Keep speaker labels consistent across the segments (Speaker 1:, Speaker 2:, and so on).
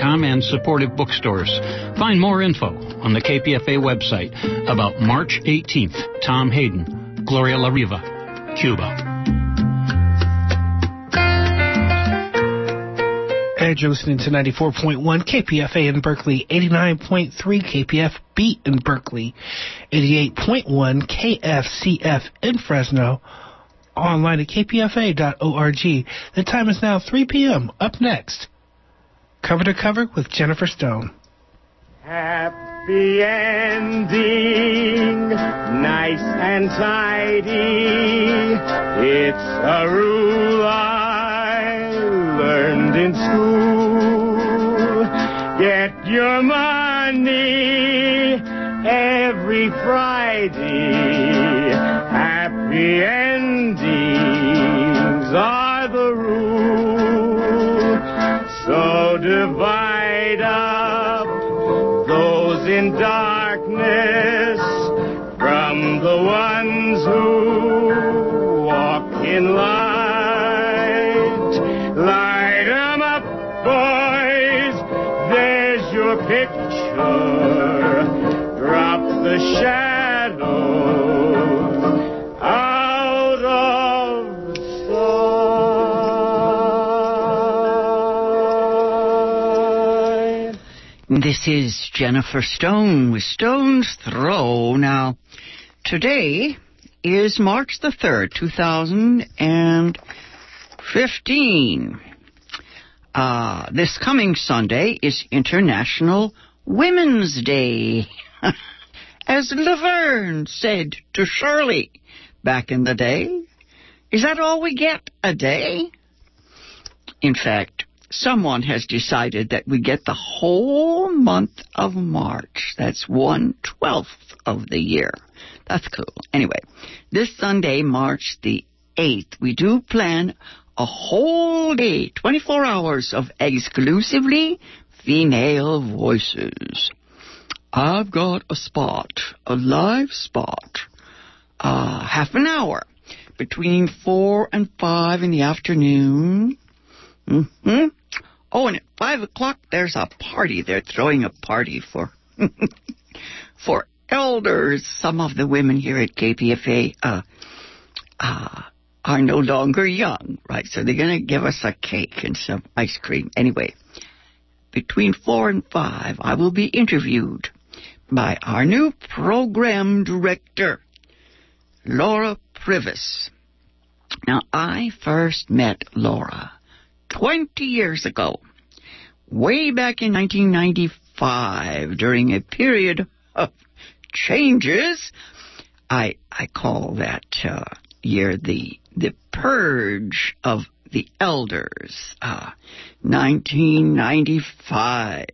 Speaker 1: KPFA.com and supportive bookstores. Find more info on the KPFA website about March 18th. Tom Hayden, Gloria La Riva, Cuba.
Speaker 2: And you're listening to 94.1 KPFA in Berkeley, 89.3 KPFB in Berkeley, 88.1 KFCF in Fresno, online at kpfa.org. The time is now 3 p.m. Up next, Cover to Cover with Jennifer Stone.
Speaker 3: Happy ending, nice and tidy. It's a rule I learned in school. Get your money every Friday. Happy endings divide up those in darkness
Speaker 4: is Jennifer Stone with Stone's Throw. Now, today is March the 3rd, 2015. Uh, this coming Sunday is International Women's Day. As Laverne said to Shirley back in the day, is that all we get? A day? In fact, someone has decided that we get the whole month of March. That's one twelfth of the year. That's cool. Anyway, this Sunday, March the 8th, we do plan a whole day, 24 hours of exclusively female voices. I've got a spot, a live spot, uh, half an hour between 4 and 5 in the afternoon. hmm Oh, and at 5 o'clock, there's a party. They're throwing a party for, for elders. Some of the women here at KPFA, uh, uh, are no longer young, right? So they're going to give us a cake and some ice cream. Anyway, between 4 and 5, I will be interviewed by our new program director, Laura Prives. Now, I first met Laura 20 years ago, way back in 1995, during a period of changes. I I call that uh, year the the purge of the elders, uh, 1995.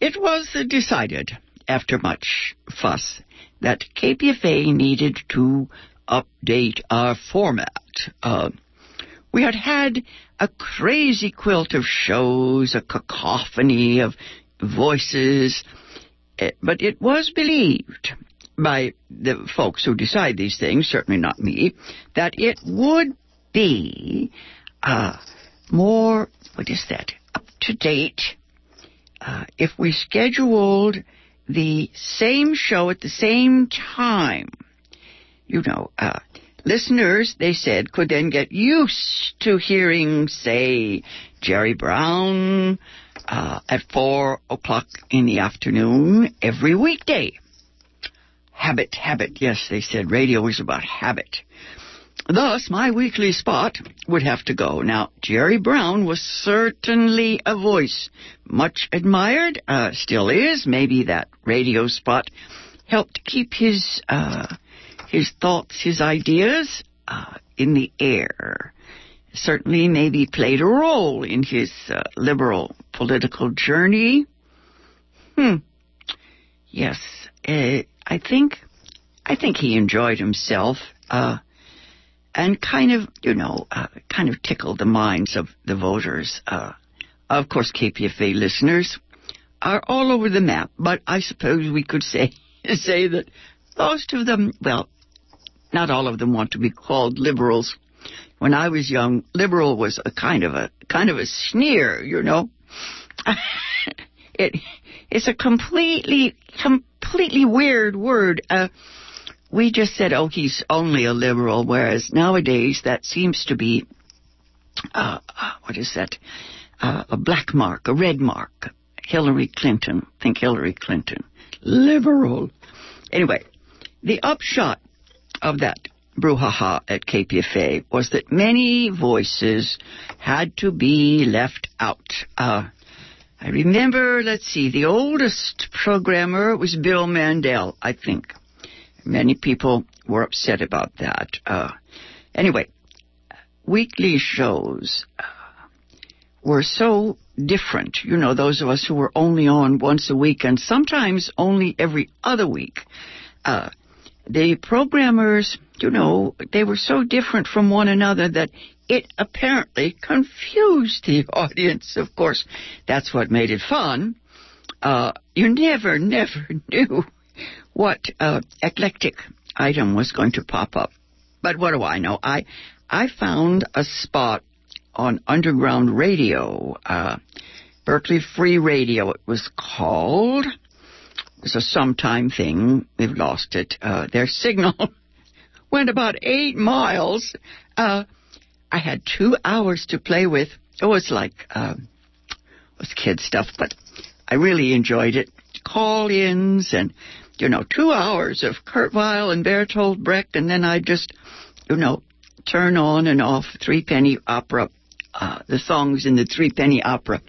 Speaker 4: It was decided, after much fuss, that KPFA needed to update our format. Uh, we had had a crazy quilt of shows, a cacophony of voices, eh, but it was believed by the folks who decide these things, certainly not me, that it would be uh, more, what is that, up to date uh, if we scheduled the same show at the same time. You know, uh, listeners, they said, could then get used to hearing, say, Jerry Brown uh, at four o'clock in the afternoon every weekday. Habit, habit. Yes, they said radio is about habit. Thus, my weekly spot would have to go. Now, Jerry Brown was certainly a voice much admired, uh, still is. Maybe that radio spot helped keep his uh, his thoughts, his ideas uh, in the air. Certainly, maybe played a role in his uh, liberal political journey. Hmm. Yes, uh, I think I think he enjoyed himself. Uh, and kind of, you know, uh, kind of tickled the minds of the voters. Uh, of course, KPFA listeners are all over the map, but I suppose we could say say that most of them, well, not all of them want to be called liberals. When I was young, liberal was a kind of a kind of a sneer, you know. it it's a completely completely weird word. Uh, we just said, oh, he's only a liberal, whereas nowadays that seems to be uh, uh what is that? Uh, a black mark, a red mark. Hillary Clinton. Think Hillary Clinton. Liberal. Anyway, the upshot of that brouhaha at KPFA was that many voices had to be left out. Uh, I remember, let's see, the oldest programmer was Bill Mandel, I think. Many people were upset about that. Uh, anyway, weekly shows uh, were so different. You know, those of us who were only on once a week and sometimes only every other week. Uh, the programmers, you know, they were so different from one another that it apparently confused the audience. Of course, that's what made it fun. Uh, you never, never knew what uh, eclectic item was going to pop up. But what do I know? I I found a spot on underground radio, uh, Berkeley Free Radio. It was called. It was a sometime thing. We've lost it. Uh, their signal went about eight miles. Uh, I had two hours to play with. It was like uh, it was kid stuff, but I really enjoyed it. Call-ins and you know two hours of Kurt Weill and Bertolt Brecht, and then I just you know turn on and off Three Penny Opera. Uh, the songs in the Three Penny Opera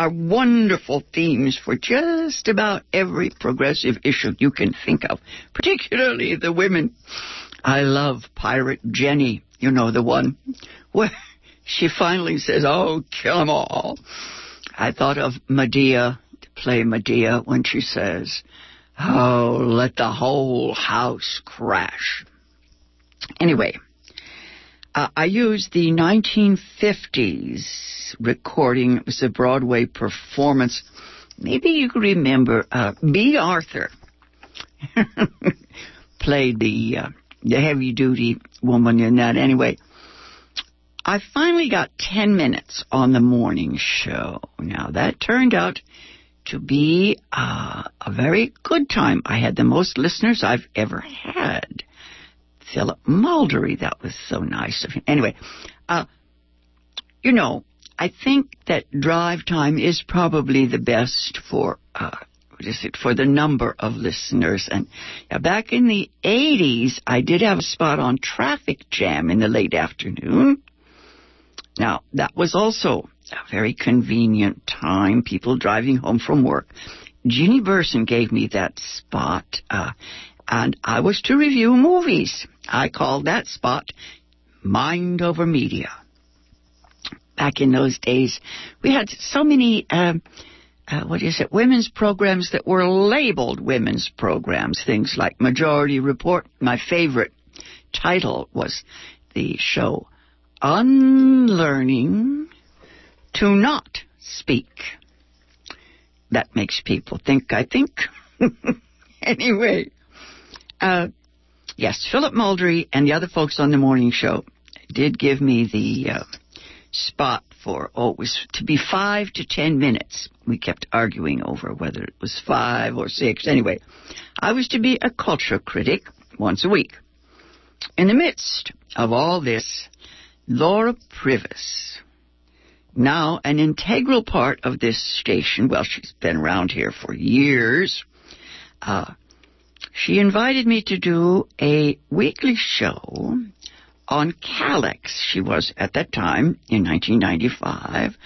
Speaker 4: are wonderful themes for just about every progressive issue you can think of, particularly the women. I love Pirate Jenny, you know, the one where she finally says, Oh, kill them all. I thought of Medea, to play Medea, when she says, Oh, let the whole house crash. Anyway, uh, I used the 1950s recording. It was a Broadway performance. Maybe you can remember uh, Bea Arthur played the uh, the heavy duty woman in that. Anyway, I finally got 10 minutes on the morning show. Now, that turned out to be uh, a very good time. I had the most listeners I've ever had. Philip Maldari, that was so nice of him. Anyway, uh, you know, I think that drive time is probably the best for uh, what is it for the number of listeners. And yeah, back in the 80s, I did have a spot on Traffic Jam in the late afternoon. Now, that was also a very convenient time, people driving home from work. Jeannie Burson gave me that spot, uh, and I was to review movies. I called that spot Mind Over Media. Back in those days, we had so many, uh, uh, what is it, women's programs that were labeled women's programs. Things like Majority Report. My favorite title was the show unlearning to not speak. That makes people think, I think. anyway, uh, yes, Philip Maldari and the other folks on the morning show did give me the uh, spot for, oh, it was to be five to ten minutes. We kept arguing over whether it was five or six. Anyway, I was to be a culture critic once a week. In the midst of all this, Laura Prives, now an integral part of this station, well, she's been around here for years, uh, she invited me to do a weekly show on KALX. She was at that time in 1995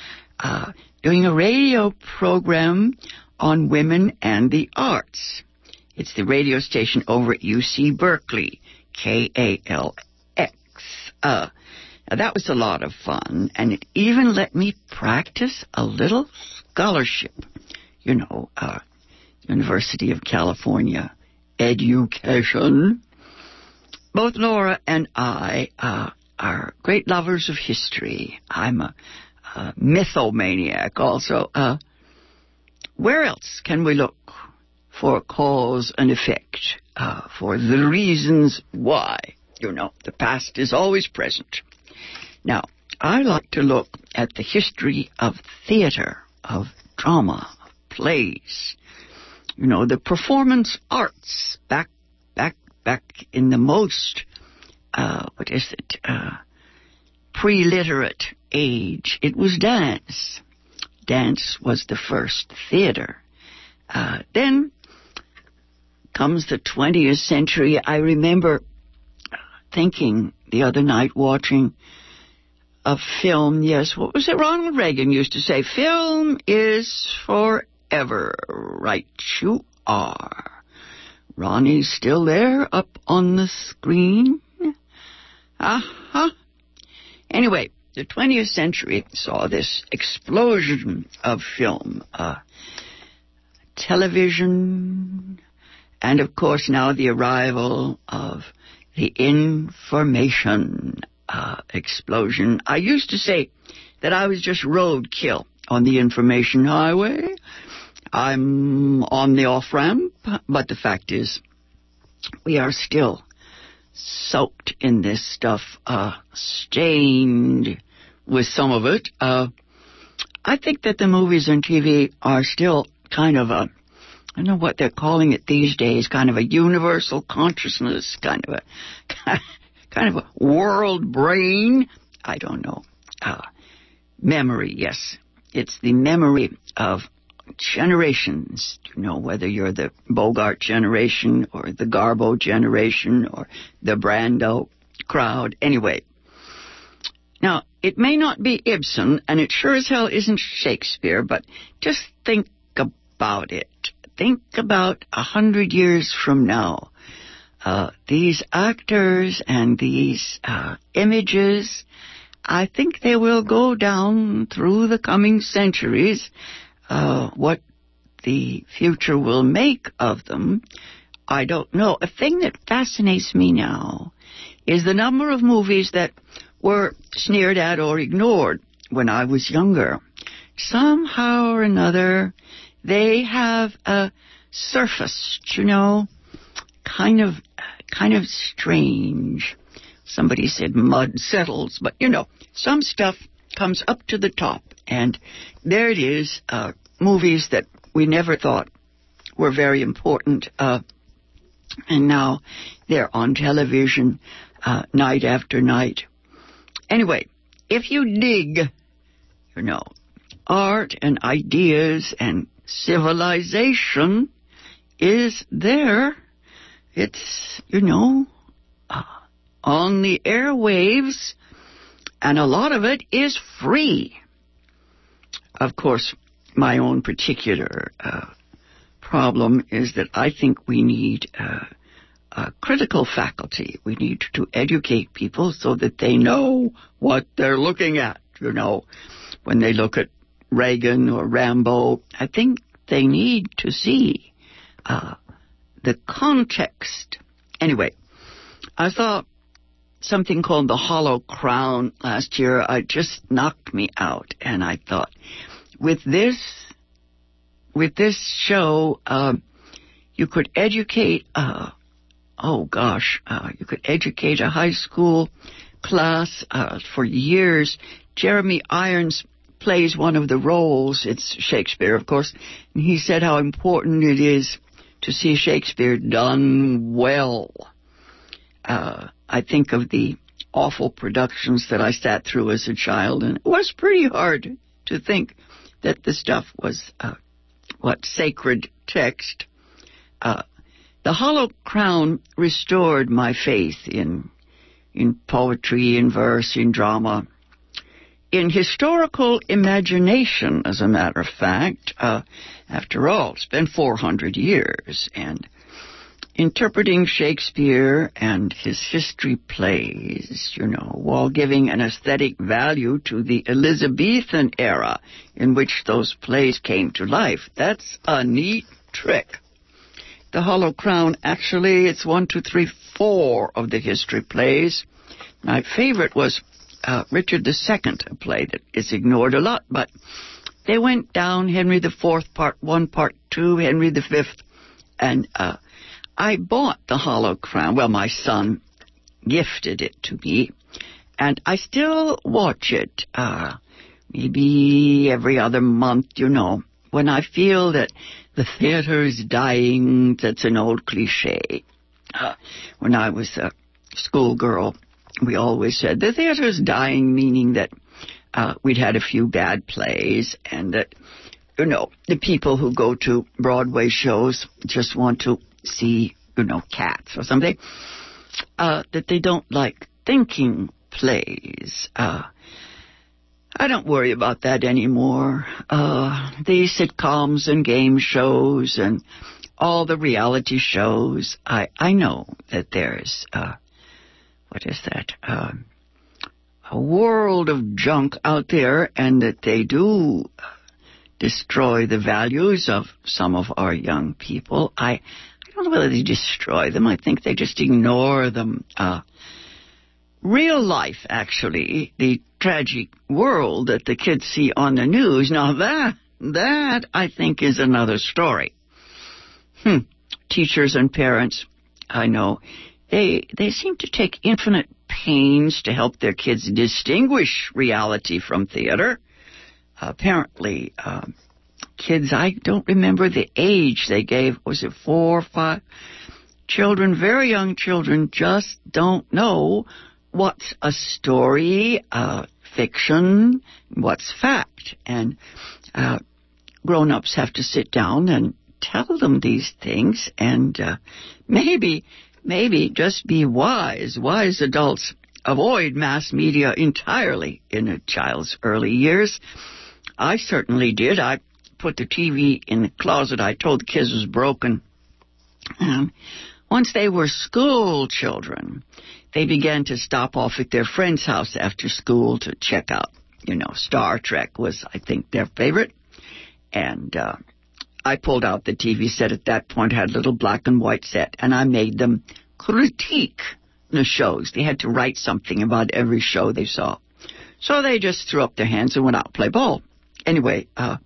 Speaker 4: uh, doing a radio program on women and the arts. It's the radio station over at UC Berkeley, K A L X. Uh, now that was a lot of fun, and it even let me practice a little scholarship. You know, uh, University of California education. Both Laura and I uh, are great lovers of history. I'm a, a mythomaniac also. Uh, where else can we look for cause and effect, uh, for the reasons why? You know, the past is always present. Now, I like to look at the history of theater, of drama, of plays, you know, the performance arts back, back, back in the most, uh, what is it, uh, pre-literate age. It was dance. Dance was the first theater. Uh, then comes the 20th century. I remember thinking the other night watching a film. Yes, what was it Ronald Reagan used to say? Film is forever. Right you are. Ronnie's still there up on the screen. Uh-huh. Anyway, the 20th century saw this explosion of film, uh, television, and of course now the arrival of the information uh, explosion. I used to say that I was just roadkill on the information highway. I'm on the off ramp, but the fact is, we are still soaked in this stuff, uh, stained with some of it. Uh, I think that the movies and TV are still kind of a, I don't know what they're calling it these days, kind of a universal consciousness, kind of a, kind of a world brain. I don't know. Uh, memory, yes. It's the memory of generations. You know, whether you're the Bogart generation or the Garbo generation or the Brando crowd. Anyway. Now, it may not be Ibsen, and it sure as hell isn't Shakespeare, but just think about it. Think about a hundred years from now. Uh, these actors and these uh, images, I think they will go down through the coming centuries uh, what the future will make of them, I don't know. A thing that fascinates me now is the number of movies that were sneered at or ignored when I was younger. Somehow or another, they have a surfaced, you know, kind of, kind of strange. Somebody said mud settles, but you know, some stuff comes up to the top and there it is, uh, movies that we never thought were very important, uh, and now they're on television uh, night after night. Anyway, if you dig, you know, art and ideas and civilization is there. It's, you know, uh, on the airwaves, and a lot of it is free. Of course, my own particular uh, problem is that I think we need uh, a critical faculty. We need to educate people so that they know what they're looking at. You know, when they look at Reagan or Rambo, I think they need to see uh, the context. Anyway, I saw something called the Hollow Crown last year. It just knocked me out, and I thought with this with this show, uh, you could educate. Uh, oh gosh, uh, you could educate a high school class uh, for years. Jeremy Irons plays one of the roles. It's Shakespeare, of course, and he said how important it is to see Shakespeare done well. Uh, I think of the awful productions that I sat through as a child, and it was pretty hard to think that the stuff was uh, what sacred text. Uh, the Hollow Crown restored my faith in in poetry, in verse, in drama, in historical imagination. As a matter of fact, uh, after all, it's been 400 years, and interpreting Shakespeare and his history plays, you know, while giving an aesthetic value to the Elizabethan era in which those plays came to life. That's a neat trick. The Hollow Crown, actually, it's one, two, three, four of the history plays. My favorite was uh, Richard II, a play that is ignored a lot, but they went down Henry IV, part one, part two, Henry V, and uh, I bought the Hollow Crown. Well, my son gifted it to me, and I still watch it. Uh, maybe every other month, you know, when I feel that the theater is dying, that's an old cliche. Uh, when I was a schoolgirl, we always said the theater is dying, meaning that uh, we'd had a few bad plays and that, you know, the people who go to Broadway shows just want to see, you know, cats or something, uh, that they don't like thinking plays. Uh, I don't worry about that anymore. Uh, these sitcoms and game shows and all the reality shows, I, I know that there's, uh, what is that? Uh, a world of junk out there and that they do destroy the values of some of our young people. I, I don't know whether they destroy them. I think they just ignore them. Uh, real life, actually, the tragic world that the kids see on the news. Now that, that I think is another story. Hmm. Teachers and parents, I know, they, they seem to take infinite pains to help their kids distinguish reality from theater. Apparently, uh, kids, I don't remember the age they gave. Was it four or five? Children, very young children, just don't know what's a story, uh, fiction, what's fact. And uh, grown ups have to sit down and tell them these things and uh, maybe, maybe just be wise. Wise adults avoid mass media entirely in a child's early years. I certainly did. I put the TV in the closet. I told the kids it was broken. And once they were school children, they began to stop off at their friend's house after school to check out, you know, Star Trek was, I think, their favorite. And uh, I pulled out the TV set at that point, had a little black and white set, and I made them critique the shows. They had to write something about every show they saw. So they just threw up their hands and went out to play ball. Anyway, uh,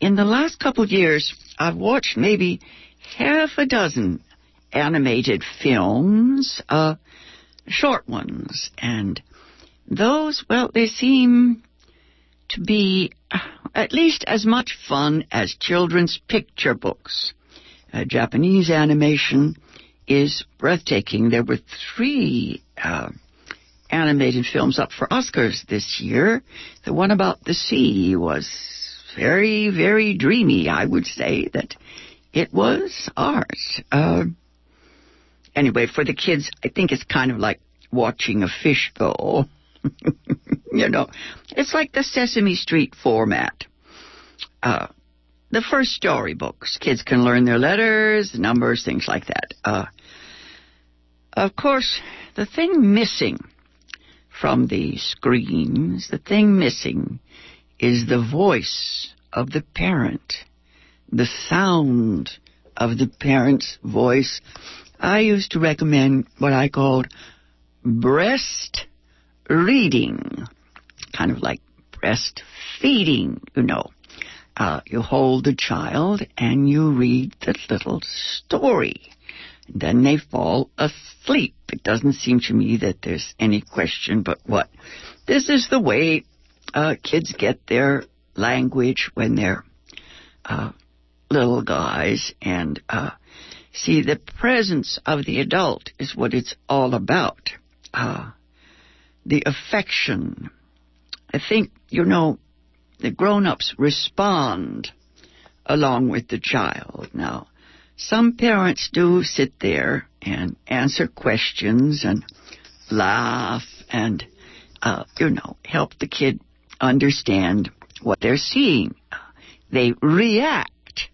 Speaker 4: in the last couple of years, I've watched maybe half a dozen animated films, uh, short ones, and those, well, they seem to be uh, at least as much fun as children's picture books. Uh, Japanese animation is breathtaking. There were three uh, animated films up for Oscars this year. The one about the sea was very, very dreamy. I would say that it was art. Uh, anyway, for the kids, I think it's kind of like watching a fish go. you know, it's like the Sesame Street format. Uh, the first storybooks. Kids can learn their letters, numbers, things like that. Uh, of course, the thing missing from the screens, the thing missing is the voice of the parent, the sound of the parent's voice I used to recommend what I called breast reading, kind of like breastfeeding, you know. Uh, you hold the child and you read the little story. Then they fall asleep. It doesn't seem to me that there's any question but what. This is the way uh, kids get their language when they're uh, little guys, and uh, See, the presence of the adult is what it's all about. Uh, the affection. I think, you know, the grown-ups respond along with the child. Now, some parents do sit there and answer questions and laugh and, uh, you know, help the kid understand what they're seeing. They react.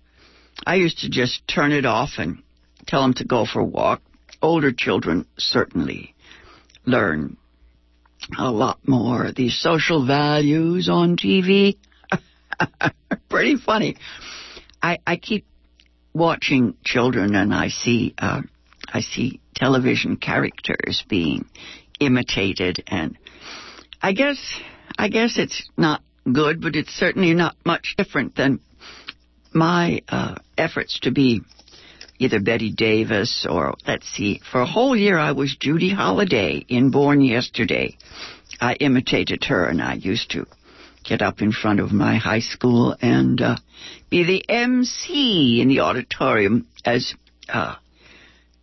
Speaker 4: I used to just turn it off and tell them to go for a walk. Older children certainly learn a lot more. These social values on TV, pretty funny. I, I keep watching children and I see, uh, I see television characters being imitated and I guess, I guess it's not good, but it's certainly not much different than my uh, efforts to be either Bette Davis or, let's see, for a whole year I was Judy Holliday in Born Yesterday. I imitated her and I used to get up in front of my high school and uh, be the MC in the auditorium as uh,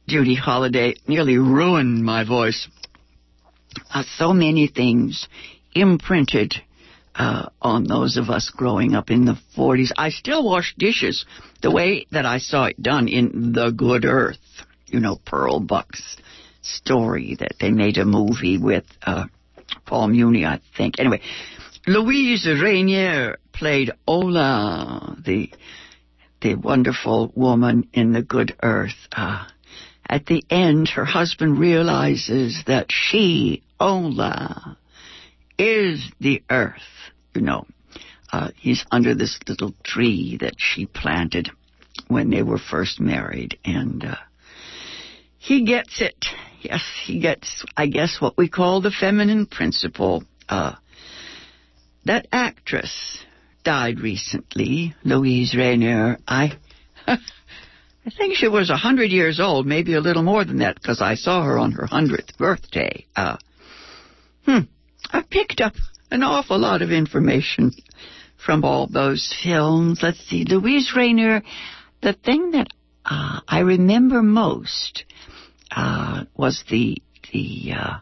Speaker 4: Judy Holliday nearly ruined my voice. Uh, so many things imprinted uh, on those of us growing up in the 40s. I still wash dishes the way that I saw it done in The Good Earth, you know, Pearl Buck's story that they made a movie with uh, Paul Muni, I think. Anyway, Luise Rainer played Ola, the the wonderful woman in The Good Earth. Uh, at the end, her husband realizes that she, Ola, is the earth. You know, uh, he's under this little tree that she planted when they were first married, and uh, he gets it. Yes, he gets, I guess, what we call the feminine principle. Uh, that actress died recently, Luise Rainer. I, I think she was a hundred years old, maybe a little more than that, because I saw her on her hundredth birthday. Uh, hmm. I picked up an awful lot of information from all those films. Let's see, Luise Rainer. The thing that uh, I remember most uh, was the the uh,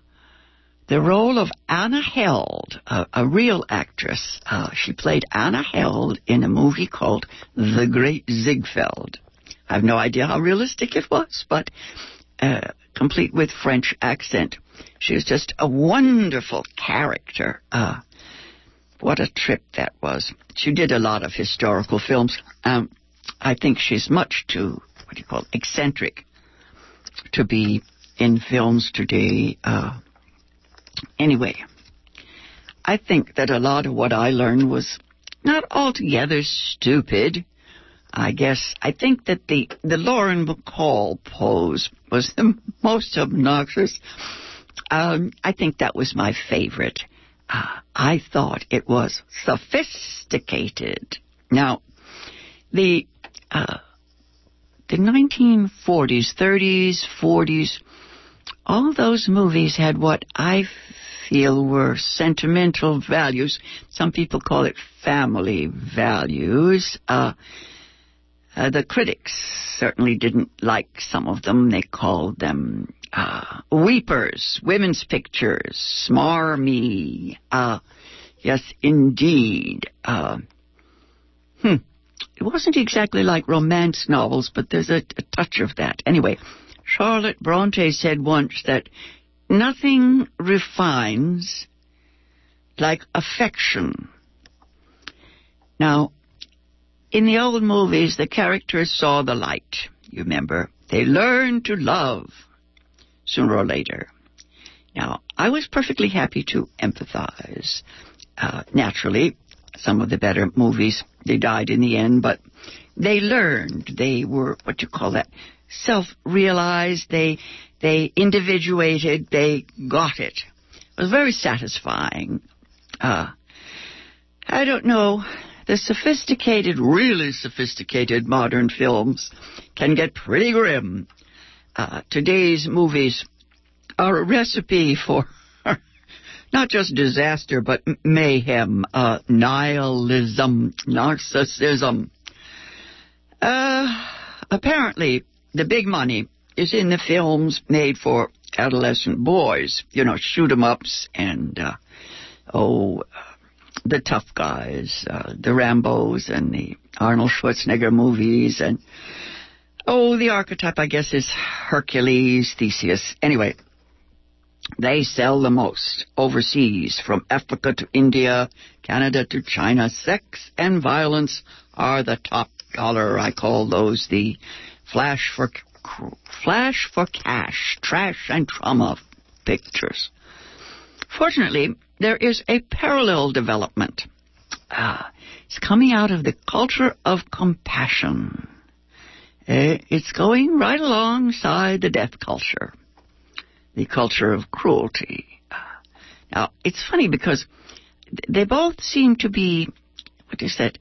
Speaker 4: the role of Anna Held, a, a real actress. Uh, she played Anna Held in a movie called The Great Ziegfeld. I have no idea how realistic it was, but uh, complete with French accent. She was just a wonderful character. Uh, what a trip that was. She did a lot of historical films. Um, I think she's much too, what do you call it, eccentric to be in films today. Uh, anyway, I think that a lot of what I learned was not altogether stupid. I guess I think that the the Lauren Bacall pose was the most obnoxious. Um, I think that was my favorite. Uh, I thought it was sophisticated. Now, the uh, the 1940s, 30s, 40s, all those movies had what I feel were sentimental values. Some people call it family values. Uh, uh, the critics certainly didn't like some of them. They called them uh, weepers, women's pictures, smarmy. Uh, yes, indeed. Uh, hmm. It wasn't exactly like romance novels, but there's a, a touch of that. Anyway, Charlotte Bronte said once that nothing refines like affection. Now, in the old movies, the characters saw the light. You remember? They learned to love sooner or later. Now, I was perfectly happy to empathize. Uh, naturally, some of the better movies, they died in the end, but they learned. They were, what you call that, self-realized. They, they individuated. They got it. It was very satisfying. Uh, I don't know. The sophisticated, really sophisticated modern films can get pretty grim. Uh, today's movies are a recipe for not just disaster, but mayhem, uh, nihilism, narcissism. Uh, apparently, the big money is in the films made for adolescent boys. You know, shoot 'em ups and, uh, oh, the tough guys, uh, the Rambos and the Arnold Schwarzenegger movies and, oh, the archetype, I guess, is Hercules, Theseus. Anyway, they sell the most overseas, from Africa to India, Canada to China. Sex and violence are the top dollar. I call those the flash for flash for cash, trash and trauma pictures. Fortunately, there is a parallel development. Uh, it's coming out of the culture of compassion. Uh, it's going right alongside the death culture the culture of cruelty. Now, it's funny because they both seem to be, what is that,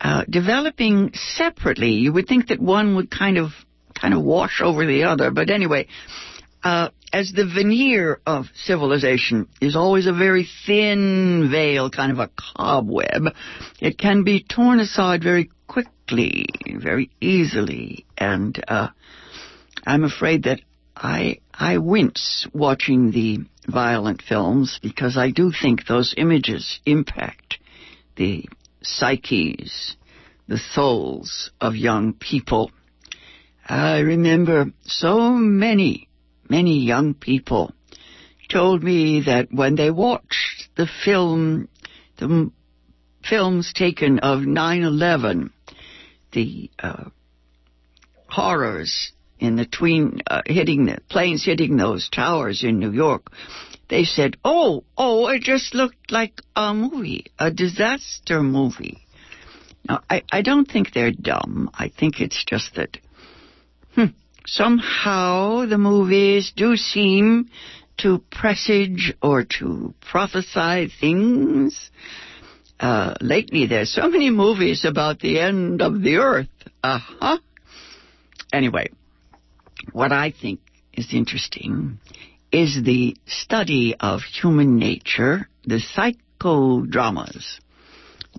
Speaker 4: uh, developing separately. You would think that one would kind of, kind of wash over the other, but anyway, uh, as the veneer of civilization is always a very thin veil, kind of a cobweb, it can be torn aside very quickly, very easily, and uh, I'm afraid that I I wince watching the violent films because I do think those images impact the psyches, the souls of young people. I remember so many, many young people told me that when they watched the film, the films taken of 9-11, the uh, horrors in the tween uh, hitting the planes hitting those towers in New York, they said, "Oh, oh, it just looked like a movie, a disaster movie." Now, I, I don't think they're dumb. I think it's just that hmm, somehow the movies do seem to presage or to prophesy things. Uh, lately, there's so many movies about the end of the earth. Uh huh. Anyway, what I think is interesting is the study of human nature, the psychodramas.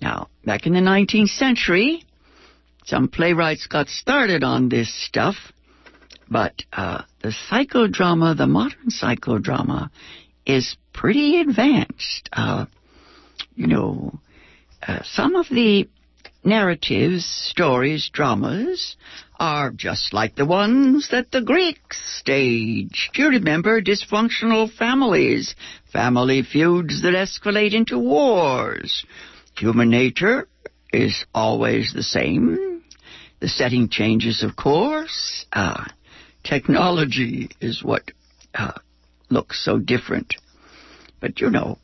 Speaker 4: Now, back in the 19th century, some playwrights got started on this stuff, but uh, the psychodrama, the modern psychodrama, is pretty advanced. Uh, you know, uh, some of the narratives, stories, dramas are just like the ones that the Greeks staged. You remember dysfunctional families, family feuds that escalate into wars? Human nature is always the same. The setting changes, of course. Uh, technology is what uh, looks so different. But you know,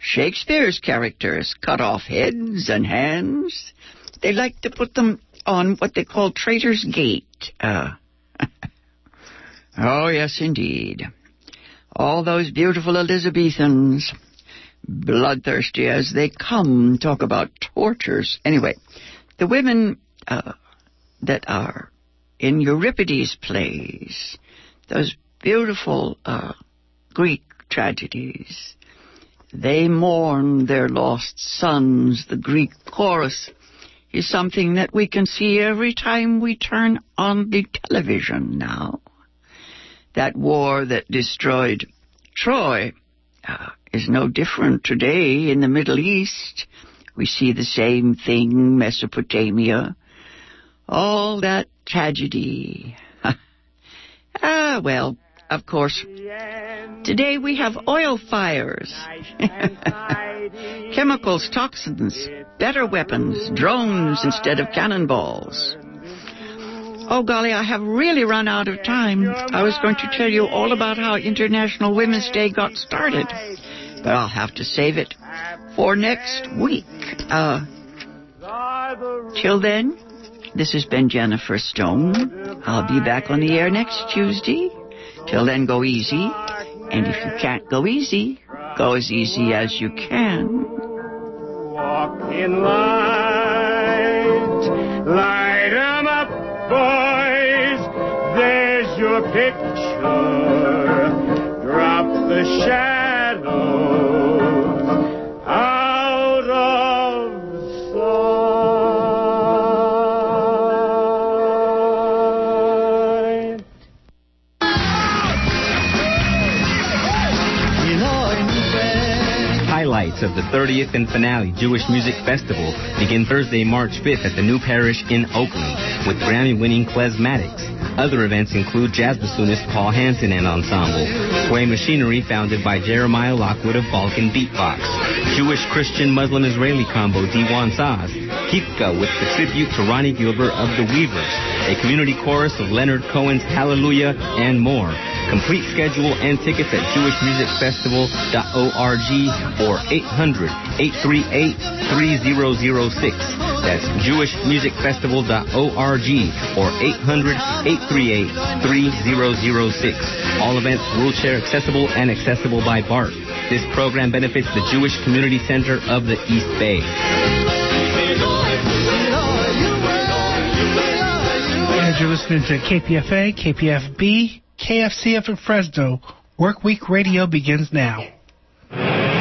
Speaker 4: Shakespeare's characters cut off heads and hands. They like to put them on what they call Traitor's Gate. Uh, oh, yes, indeed. All those beautiful Elizabethans, bloodthirsty as they come, talk about tortures. Anyway, the women uh, that are in Euripides' plays, those beautiful uh, Greek tragedies, they mourn their lost sons, the Greek chorus is something that we can see every time we turn on the television now. That war that destroyed Troy uh, is no different today in the Middle East. We see the same thing, Mesopotamia. All that tragedy. ah, well, of course, today we have oil fires, chemicals, toxins, better weapons, drones instead of cannonballs. Oh, golly, I have really run out of time. I was going to tell you all about how International Women's Day got started, but I'll have to save it for next week. Uh, till then, this has been Jennifer Stone. I'll be back on the air next Tuesday. Till then, go easy. And if you can't go easy, go as easy as you can
Speaker 3: walk in light. Light 'em up, boys. There's your picture. Drop the shadows Of
Speaker 5: the 30th and finale Jewish Music Festival begin Thursday, March 5th at the New Parish in Oakland with Grammy-winning Klezmatics. Other events include jazz bassoonist Paul Hanson and Ensemble, Sway Machinery founded by Jeremiah Lockwood of Balkan Beatbox, Jewish Christian Muslim Israeli combo Diwan Saz, Kitka with the tribute to Ronnie Gilbert of the Weavers, a community chorus of Leonard Cohen's Hallelujah, and more. Complete schedule and tickets at jewishmusicfestival.org or 800-838-3006. That's jewishmusicfestival.org or 800-838-3006. All events wheelchair accessible and accessible by BART. This program benefits the Jewish Community Center of the East Bay.
Speaker 2: And you're listening to KPFA, KPFB, KFCF in Fresno, Work Week Radio begins now.